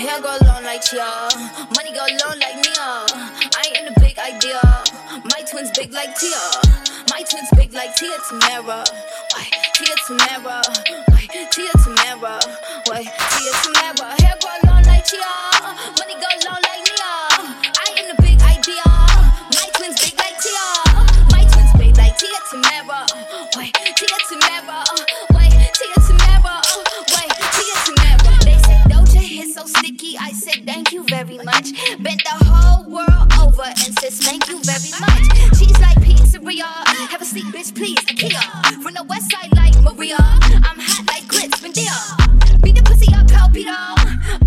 Hair go long like Chia, money go long like Nia. I ain't in the big idea. My twins big like Tia. My twins big like Tia Tamera. Why Tia Tamera? Why Tia Tamera? Why Tia Tamera? Hair go long like Chia, world and says thank you very much. She's like pizzeria. Have a seat, bitch, please. Ikea. From the west side like Maria. I'm hot like grits, Madea. Beat the pussy up, Cal.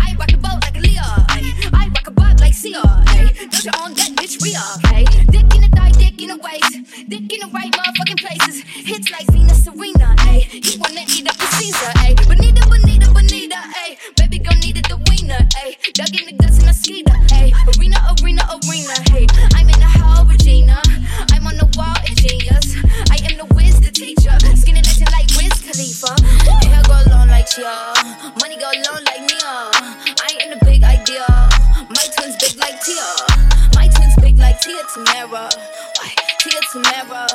I rock the boat like a Leo. I rock a bob like Sia. Doja on that bitch, Rhea. Hey, dick in the thigh, dick in the waist. Dick in the right motherfucking places. Hits like Venus Serena. Hey, he wanna eat up the Caesar. Hey, Bonita, Bonita, Bonita. Hey, baby girl needed the wiener. Hey, dug in the Tia Tamera. Why Tia Tamera?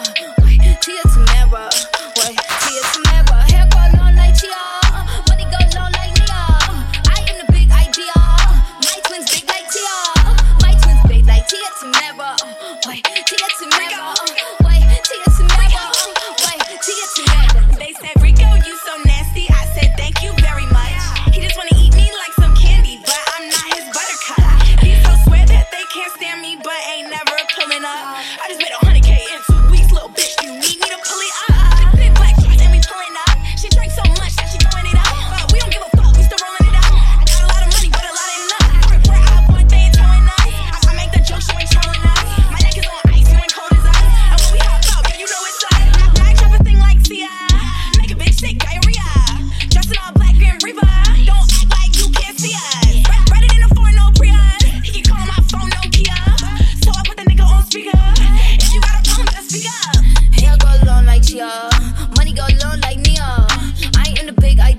Why Tia Tamera? Why Tia Tamera? Hair go long like Chia. Money go long like Nia. I am the big idea. My twins big like Tia. My twins big like Tia Tamera. Why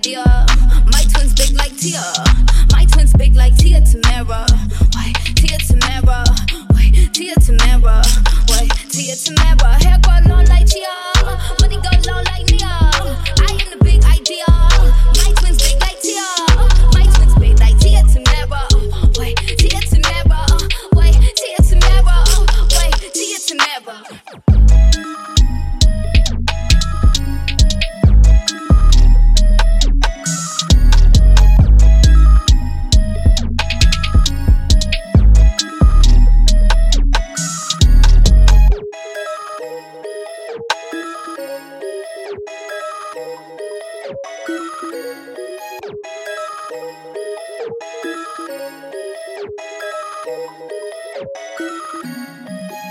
idea. My twins big like Tia. My twins big like Tia Tamera. Why Tia Tamera? Why Tia Tamera? Why Tia Tamera? Hair Thank you.